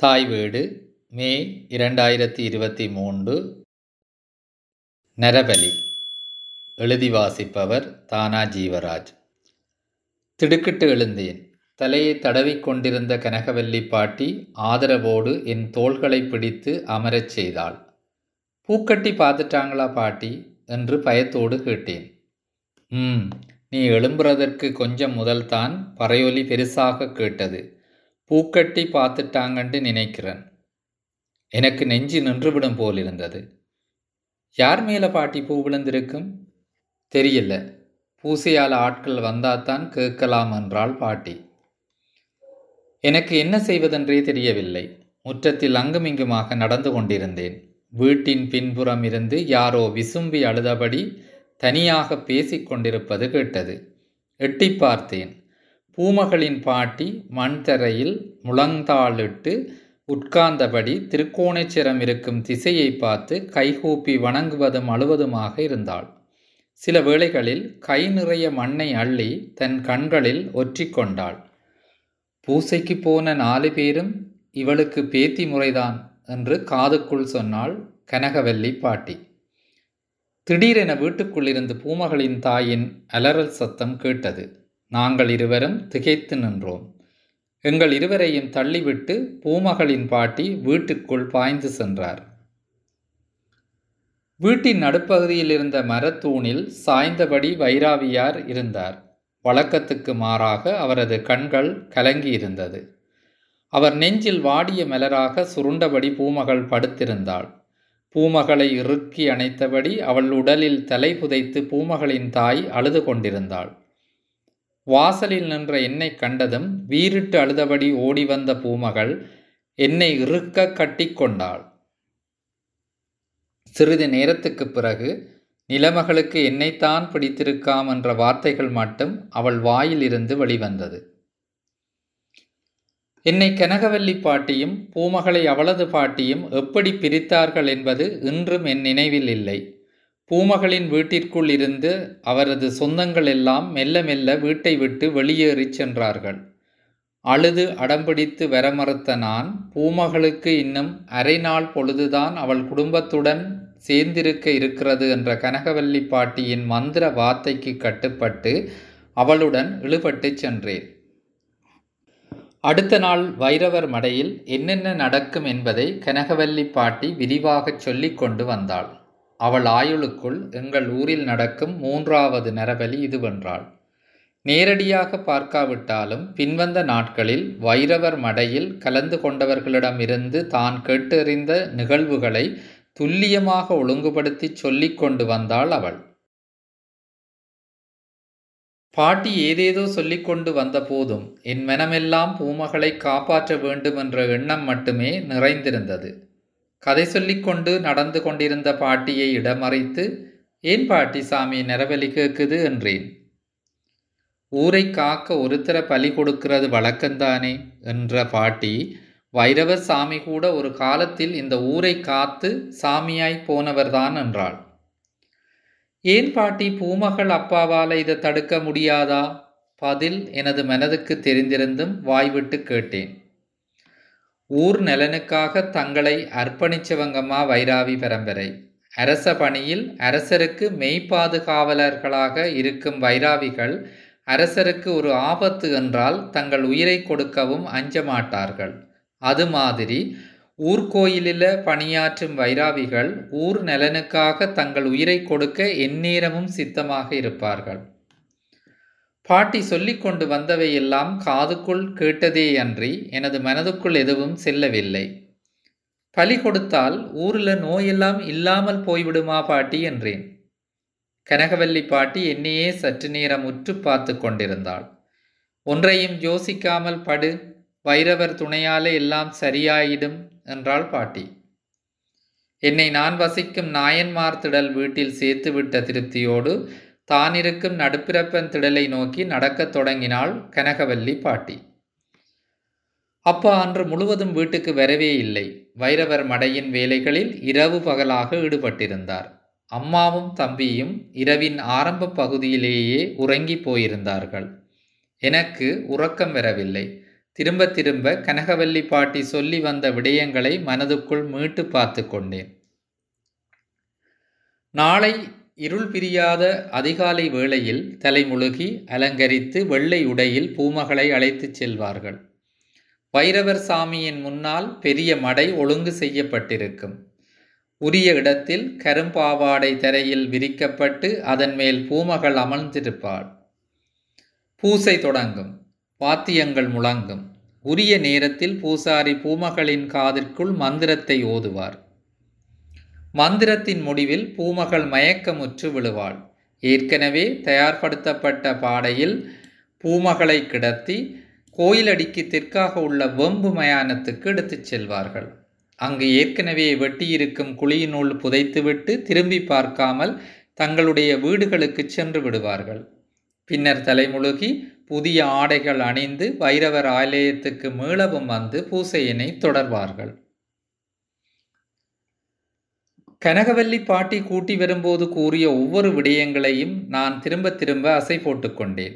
தாய் வீடு மே இரண்டாயிரத்தி இருபத்தி மூன்று நரபலி. எழுதி வாசிப்பவர் தானா ஜீவராஜ். திடுக்கிட்டு எழுந்தேன். தலையை தடவிக் கொண்டிருந்த கனகவல்லி பாட்டி ஆதரவோடு என் தோள்களை பிடித்து அமரச் செய்தாள். பூக்கட்டி பார்த்துட்டாங்களா பாட்டி? என்று பயத்தோடு கேட்டேன். ம் நீ எழும்புறதற்கு கொஞ்சம் முதல்தான் பறையொலி பெருசாக கேட்டது. பூக்கட்டி பார்த்துட்டாங்கன்ட்டு நினைக்கிறேன். எனக்கு நெஞ்சு நின்றுவிடும் போல் இருந்தது. யார் மேலே பாட்டி பூ விழுந்திருக்கும்? தெரியல. பூசையால் ஆட்கள் வந்தாதான் கேட்கலாம் என்றாள் பாட்டி. எனக்கு என்ன செய்வதென்றே தெரியவில்லை. முற்றத்தில் அங்குமிங்குமாக நடந்து கொண்டிருந்தேன். வீட்டின் பின்புறம் இருந்து யாரோ விசும்பி அழுதபடி தனியாக பேசிக் கொண்டிருப்பது கேட்டது. எட்டி பார்த்தேன். பூமகளின் பாட்டி மண்தரையில் முழந்தாளிட்டு உட்கார்ந்தபடி திருக்கோணேச்சரம் இருக்கும் திசையை பார்த்து கைகூப்பி வணங்குவதும் அழுவதுமாக இருந்தாள். சில வேளைகளில் கை நிறைய மண்ணை அள்ளி தன் கண்களில் ஒற்றிக்கொண்டாள் பூசைக்கு போன நாலு பேரும் இவளுக்கு பேத்தி முறைதான் என்று காதுக்குள் சொன்னாள் கனகவல்லி பாட்டி. திடீரென வீட்டுக்குள்ளிருந்து பூமகளின் தாயின் அலறல் சத்தம் கேட்டது. நாங்கள் இருவரும் திகைத்து நின்றோம். எங்கள் இருவரையும் தள்ளிவிட்டு பூமகளின் பாட்டி வீட்டுக்குள் பாய்ந்து சென்றார். வீட்டின் நடுப்பகுதியில் இருந்த மரத்தூணில் சாய்ந்தபடி வைராவியார் இருந்தார். வழக்கத்துக்கு மாறாக அவரது கண்கள் கலங்கி இருந்தது அவர் நெஞ்சில் வாடிய மலராக சுருண்டபடி பூமகள் படுத்திருந்தாள். பூமகளை இறுக்கி அணைத்தபடி அவள் உடலில் தலை புதைத்து பூமகளின் தாய் அழுது கொண்டிருந்தாள். வாசலில் நின்ற என்னை கண்டதும் வீறிட்டு அழுதபடி ஓடி வந்த பூமகள் என்னை இறுக்க கட்டிக்கொண்டாள் சிறிது நேரத்துக்கு பிறகு நிலமகளுக்கு என்னைத்தான் பிடித்திருக்காம் என்ற வார்த்தைகள் மட்டும் அவள் வாயிலிருந்து வெளிவந்தது. என்னை கனகவல்லி பாட்டியும் பூமகளை அவளது பாட்டியும் எப்படி பிரித்தார்கள் என்பது இன்றும் என் நினைவில் இல்லை. பூமகளின் வீட்டிற்குள் இருந்து அவரது சொந்தங்கள் எல்லாம் மெல்ல மெல்ல வீட்டை விட்டு வெளியேறிச் சென்றார்கள். அழுது அடம்பிடித்து வர மறுத்த நான் பூமகளுக்கு இன்னும் அரை நாள் பொழுதுதான் அவள் குடும்பத்துடன் சேர்ந்திருக்க இருக்கிறது என்ற கனகவல்லி பாட்டியின் மந்திர வார்த்தைக்கு கட்டுப்பட்டு அவளுடன் இழுபட்டு சென்றேன். அடுத்த நாள் வைரவர் மடையில் என்னென்ன நடக்கும் என்பதை கனகவல்லி பாட்டி விரிவாகச் சொல்லிக் கொண்டு வந்தாள். அவள் ஆயுளுக்குள் எங்கள் ஊரில் நடக்கும் மூன்றாவது நரபலி இதுவென்றாள். நேரடியாக பார்க்காவிட்டாலும் பின்வந்த நாட்களில் வைரவர் மடையில் கலந்து கொண்டவர்களிடமிருந்து தான் கேட்டறிந்த நிகழ்வுகளை துல்லியமாக ஒழுங்குபடுத்தி சொல்லிக் கொண்டு வந்தாள் அவள். பாட்டி ஏதேதோ சொல்லிக் கொண்டு வந்த போதும் என் மனமெல்லாம் பூமகளை காப்பாற்ற வேண்டும் என்ற எண்ணம் மட்டுமே நிறைந்திருந்தது. கதை சொல்லிக்கொண்டு நடந்து கொண்டிருந்த பாட்டியை இடமறைத்து ஏன் பாட்டி சாமி நிறவலி கேட்குது என்றேன். ஊரை காக்க ஒருத்தர பலி கொடுக்கிறது வழக்கம்தானே என்ற பாட்டி வைரவர் சாமி கூட ஒரு காலத்தில் இந்த ஊரை காத்து சாமியாய் போனவர்தான் என்றாள். ஏன் பாட்டி பூமகள் அப்பாவால் இதை தடுக்க முடியாதா? பதில் எனது மனதுக்கு தெரிந்திருந்தும் வாய்விட்டு கேட்டேன். ஊர் நலனுக்காக தங்களை அர்ப்பணிச்சவங்கம்மா வைராவி பரம்பரை. அரச பணியில் அரசருக்கு மெய்ப்பாதுகாவலர்களாக இருக்கும் வைராவிகள் அரசருக்கு ஒரு ஆபத்து என்றால் தங்கள் உயிரை கொடுக்கவும் அஞ்ச மாட்டார்கள் அது மாதிரி ஊர்கோயிலில் பணியாற்றும் வைராவிகள் ஊர் நலனுக்காக தங்கள் உயிரை கொடுக்க எந்நேரமும் சித்தமாக இருப்பார்கள். பாட்டி சொல்லிக் கொண்டு வந்தவையெல்லாம் காதுக்குள் கேட்டதேயன்றி எனது மனதுக்குள் எதுவும் செல்லவில்லை. பலி கொடுத்தால் ஊரில் நோயெல்லாம் இல்லாமல் போய்விடுமா பாட்டி என்றேன். கனகவல்லி பாட்டி என்னையே சற்று நேரம் உற்று பார்த்து கொண்டிருந்தாள். ஒன்றையும் யோசிக்காமல் படு வைரவர் துணையாலே எல்லாம் சரியாயிடும் என்றாள் பாட்டி. என்னை நான் வசிக்கும் நாயன்மார் திடல் வீட்டில் சேர்த்துவிட்ட திருப்தியோடு தானிருக்கும் நடுப்பிறப்பன் திடலை நோக்கி நடக்கத் தொடங்கினாள் கனகவல்லி பாட்டி. அப்பா அன்று முழுவதும் வீட்டுக்கு வரவே இல்லை. வைரவர் மடையின் வேலைகளில் இரவு பகலாக ஈடுபட்டிருந்தார். அம்மாவும் தம்பியும் இரவின் ஆரம்ப பகுதியிலேயே உறங்கி போயிருந்தார்கள். எனக்கு உறக்கம் வரவில்லை. திரும்ப திரும்ப கனகவல்லி பாட்டி சொல்லி வந்த விடயங்களை மனதுக்குள் மீட்டு பார்த்து கொண்டேன். நாளை இருள் பிரியாத அதிகாலை வேளையில் தலைமுழுகி அலங்கரித்து வெள்ளை உடையில் பூமகளை அழைத்துச் செல்வார்கள். வைரவர் சாமியின் முன்னால் பெரிய மடை ஒழுங்கு செய்யப்பட்டிருக்கும். உரிய இடத்தில் கரும்பாவாடை தரையில் விரிக்கப்பட்டு அதன் மேல் பூமகள் அமர்ந்திருப்பாள். பூசை தொடங்கும். வாத்தியங்கள் முழங்கும். உரிய நேரத்தில் பூசாரி பூமகளின் காதிற்குள் மந்திரத்தை ஓதுவார். மந்திரத்தின் முடிவில் பூமகள் மயக்கமுற்று விழுவாள். ஏற்கனவே தயார்படுத்தப்பட்ட பாடையில் பூமகளை கிடத்தி கோயிலடிக்கு தெற்காக உள்ள வெம்பு மயானத்துக்கு எடுத்துச் செல்வார்கள். அங்கு ஏற்கனவே வெட்டியிருக்கும் குழியினுள் புதைத்துவிட்டு திரும்பி பார்க்காமல் தங்களுடைய வீடுகளுக்கு சென்று விடுவார்கள். பின்னர் தலைமுழுகி புதிய ஆடைகள் அணிந்து வைரவர் ஆலயத்துக்கு மீளவும் வந்து பூசையினை தொடர்வார்கள். கனகவல்லி பாட்டி கூட்டி வரும்போது கூறிய ஒவ்வொரு விடயங்களையும் நான் திரும்ப திரும்ப அசை போட்டுக்கொண்டேன்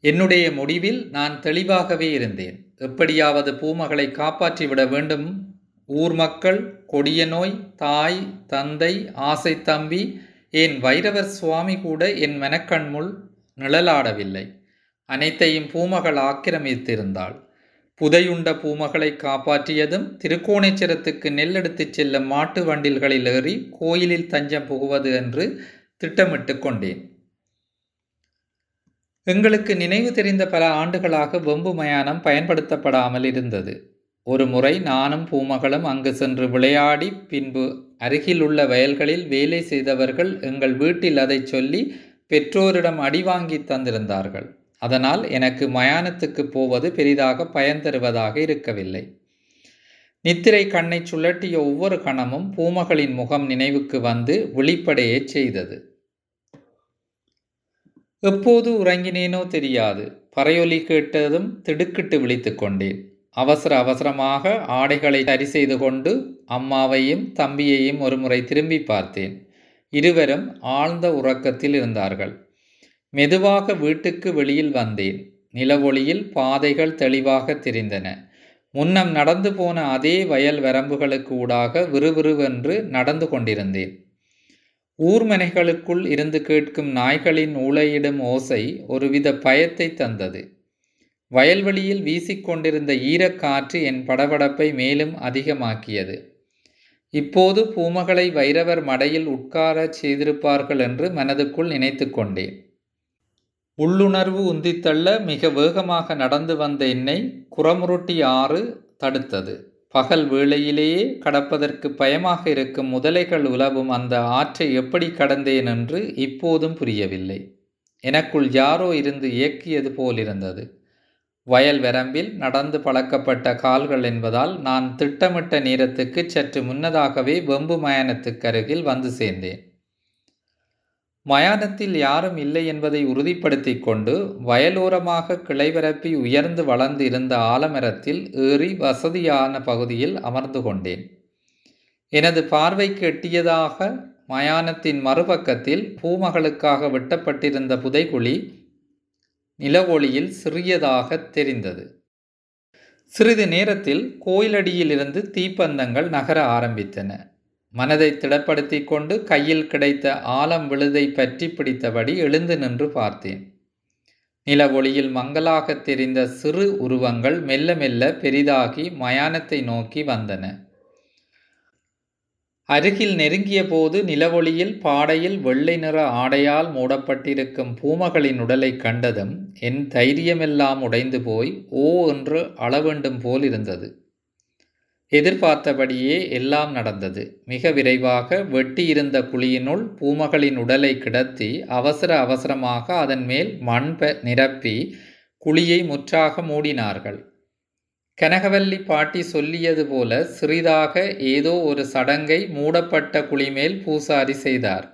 என்னுடைய முடிவில் நான் தெளிவாகவே இருந்தேன். எப்படியாவது பூமகளை காப்பாற்றிவிட வேண்டும். ஊர் மக்கள் கொடிய நோய் தாய் தந்தை ஆசை தம்பி என் வைரவர் சுவாமி கூட என் மனக்கண்முள் நிழலாடவில்லை. அனைத்தையும் பூமகள் ஆக்கிரமித்திருந்தாள். புதையுண்ட பூமகளை காப்பாற்றியதும் திருக்கோணேச்சரத்துக்கு நெல் எடுத்துச் செல்லும் மாட்டு வண்டில்களில் ஏறி கோயிலில் தஞ்சம் புகுவது என்று திட்டமிட்டு கொண்டேன். எங்களுக்கு நினைவு தெரிந்த பல ஆண்டுகளாக வெம்பு மயானம் பயன்படுத்தப்படாமல் இருந்தது. ஒரு முறை நானும் பூமகளும் அங்கு சென்று விளையாடி பின்பு அருகிலுள்ள வயல்களில் வேலை செய்தவர்கள் எங்கள் வீட்டில் அதை சொல்லி பெற்றோரிடம் அடி வாங்கி தந்திருந்தார்கள். அதனால் எனக்கு மயானத்துக்கு போவது பெரிதாக பயன் தருவதாக இருக்கவில்லை. நித்திரை கண்ணை சுழட்டிய ஒவ்வொரு கணமும் பூமகளின் முகம் நினைவுக்கு வந்து விழிப்படையே செய்தது. எப்போது உறங்கினேனோ தெரியாது. பறையொலி கேட்டதும் திடுக்கிட்டு விழித்து கொண்டேன். அவசர அவசரமாக ஆடைகளை சரி செய்து கொண்டு அம்மாவையும் தம்பியையும் ஒருமுறை திரும்பி பார்த்தேன். இருவரும் ஆழ்ந்த உறக்கத்தில் இருந்தார்கள். மெதுவாக வீட்டுக்கு வெளியில் வந்தேன். நிலவொளியில் பாதைகள் தெளிவாக தெரிந்தன. முன்னம் நடந்து போன அதே வயல் வரம்புகளுக்கு ஊடாக விறுவிறுவென்று நடந்து கொண்டிருந்தேன். ஊர்மனைகளுக்குள் இருந்து கேட்கும் நாய்களின் ஊளையிடும் ஓசை ஒருவித பயத்தை தந்தது. வயல்வெளியில் வீசிக்கொண்டிருந்த ஈரக்காற்று என் படபடப்பை மேலும் அதிகமாக்கியது. இப்போது பூமகளை வைரவர் மடையில் உட்காரச் செய்திருப்பார்கள் என்று மனதுக்குள் நினைத்து கொண்டேன். உள்ளுணர்வு உந்தித்தள்ள மிக வேகமாக நடந்து வந்த என்னை குரமுருட்டி ஆறு தடுத்தது. பகல் வேளையிலேயே கடப்பதற்கு பயமாக இருக்கும் முதலைகள் உலவும் அந்த ஆற்றை எப்படி கடந்தேன் என்று இப்போதும் புரியவில்லை. எனக்குள் யாரோ இருந்து இயக்கியது போலிருந்தது. வயல் வரம்பில் நடந்து பழக்கப்பட்ட கால்கள் என்பதால் நான் திட்டமிட்ட நேரத்துக்கு சற்று முன்னதாகவே வெம்பு மயானத்துக்கு அருகில் வந்து சேர்ந்தேன். மயானத்தில் யாரும் இல்லை என்பதை உறுதிப்படுத்தி கொண்டு வயலோரமாக கிளைவரப்பி உயர்ந்து வளர்ந்து இருந்த ஆலமரத்தில் ஏறி வசதியான பகுதியில் அமர்ந்து கொண்டேன். எனது பார்வைக்கு எட்டியதாக மயானத்தின் மறுபக்கத்தில் பூமகளுக்காக வெட்டப்பட்டிருந்த புதைகுழி நிலவொளியில் சிறியதாக தெரிந்தது. சிறிது நேரத்தில் கோயிலடியிலிருந்து தீப்பந்தங்கள் நகர ஆரம்பித்தன. மனதை திடப்படுத்தி கொண்டு கையில் கிடைத்த ஆலம் விழுதை பற்றி பிடித்தபடி எழுந்து நின்று பார்த்தேன். நிலவொளியில் மங்களாக தெரிந்த சிறு உருவங்கள் மெல்ல மெல்ல பெரிதாகி மயானத்தை நோக்கி வந்தன. அருகில் நெருங்கிய போது நிலவொளியில் பாடையில் வெள்ளை நிற ஆடையால் மூடப்பட்டிருக்கும் பூமகளின் உடலை கண்டதும் என் தைரியமெல்லாம் உடைந்து போய் ஓ என்று அளவேண்டும் போல் இருந்தது எதிர்பார்த்தபடியே எல்லாம் நடந்தது. மிக விரைவாக வெட்டியிருந்த குழியினுள் பூமகளின் உடலை கிடத்தி அவசர அவசரமாக அதன் மேல் மண் நிரப்பி குழியை முற்றாக மூடினார்கள். கனகவல்லி பாட்டி சொல்லியது போல சிறிதாக ஏதோ ஒரு சடங்கை மூடப்பட்ட குழிமேல் பூசாரி செய்தார்.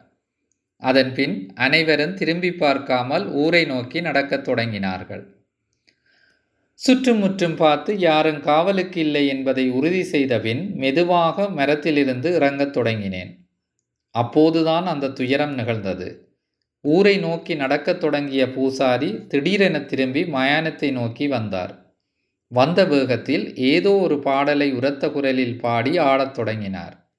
அதன்பின் அனைவரும் திரும்பி பார்க்காமல் ஊரை நோக்கி நடக்கத் தொடங்கினார்கள். சுற்றுமுற்றும் பார்த்து யாரும் காவலுக்கு இல்லை என்பதை உறுதி செய்தபின் மெதுவாக மரத்திலிருந்து இறங்கத் தொடங்கினேன். அப்போதுதான் அந்த துயரம் நிகழ்ந்தது. ஊரை நோக்கி நடக்கத் தொடங்கிய பூசாரி திடீரென திரும்பி மயானத்தை நோக்கி வந்தார். வந்த வேகத்தில் ஏதோ ஒரு பாடலை உரத்த குரலில் பாடி ஆடத் தொடங்கினார்.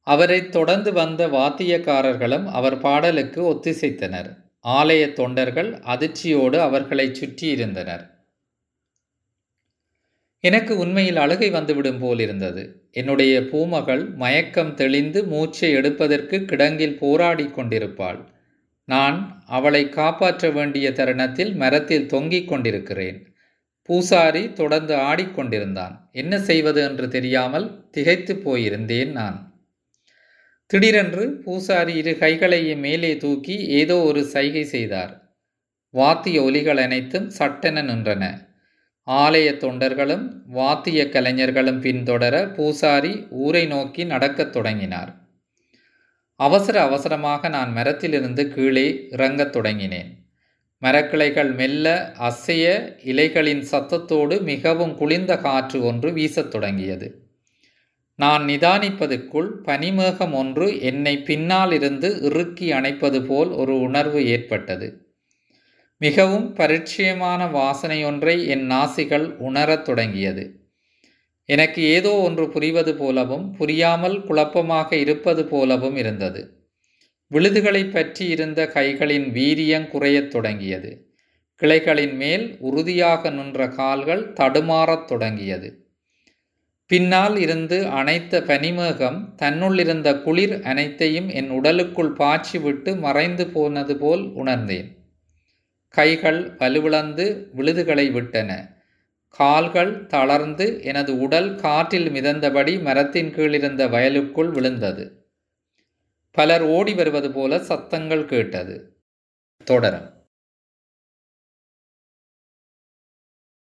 அவரைத் தொடர்ந்து வந்த வாத்தியக்காரர்களும் அவர் பாடலுக்கு ஒத்திசைத்தனர். ஆலய தொண்டர்கள் அதிர்ச்சியோடு அவர்களை சுற்றியிருந்தனர். எனக்கு உண்மையில் அழுகை வந்துவிடும் போல் இருந்தது என்னுடைய பூமகள் மயக்கம் தெளிந்து மூச்சை எடுப்பதற்கு கிடங்கில் போராடி கொண்டிருப்பாள். நான் அவளை காப்பாற்ற வேண்டிய தருணத்தில் மரத்தில் தொங்கிக் கொண்டிருக்கிறேன். பூசாரி தொடர்ந்து ஆடிக்கொண்டிருந்தான் என்ன செய்வது என்று தெரியாமல் திகைத்து போயிருந்தேன் நான். திடீரென்று பூசாரி இரு கைகளையும் மேலே தூக்கி ஏதோ ஒரு சைகை செய்தார். வாத்திய ஒலிகள் அனைத்தும் சட்டென நின்றன. ஆலய தொண்டர்களும் வாத்திய கலைஞர்களும் பின்தொடர பூசாரி ஊரை நோக்கி நடக்கத் தொடங்கினார். அவசர அவசரமாக நான் மரத்திலிருந்து கீழே இறங்கத் தொடங்கினேன். மரக்கிளைகள் மெல்ல அசைய இலைகளின் சத்தத்தோடு மிகவும் குளிர்ந்த காற்று ஒன்று வீசத் தொடங்கியது. நான் நிதானிப்பதற்குள் பனிமேகம் ஒன்று என்னை பின்னால் இருந்து இறுக்கி அணைப்பது போல் ஒரு உணர்வு ஏற்பட்டது. மிகவும் பரிச்சயமான வாசனையொன்றை என் நாசிகள் உணரத் தொடங்கியது. எனக்கு ஏதோ ஒன்று புரிவது போலவும் புரியாமல் குழப்பமாக இருப்பது போலவும் இருந்தது. விழுதுகளை பற்றி இருந்த கைகளின் வீரியம் குறையத் தொடங்கியது. கிளைகளின் மேல் உறுதியாக நின்ற கால்கள் தடுமாறத் தொடங்கியது. பின்னால் இருந்து அனைத்த பனிமேகம் தன்னுள்ளிருந்த குளிர் அனைத்தையும் என் உடலுக்குள் பாய்ச்சி விட்டு மறைந்து போனது போல் உணர்ந்தேன். கைகள் வலுவிழந்து விழுதுகளை விட்டன. கால்கள் தளர்ந்து எனது உடல் காற்றில் மிதந்தபடி மரத்தின் கீழிருந்த வயலுக்குள் விழுந்தது. பலர் ஓடி வருவது போல சத்தங்கள் கேட்டது. தொடரும்.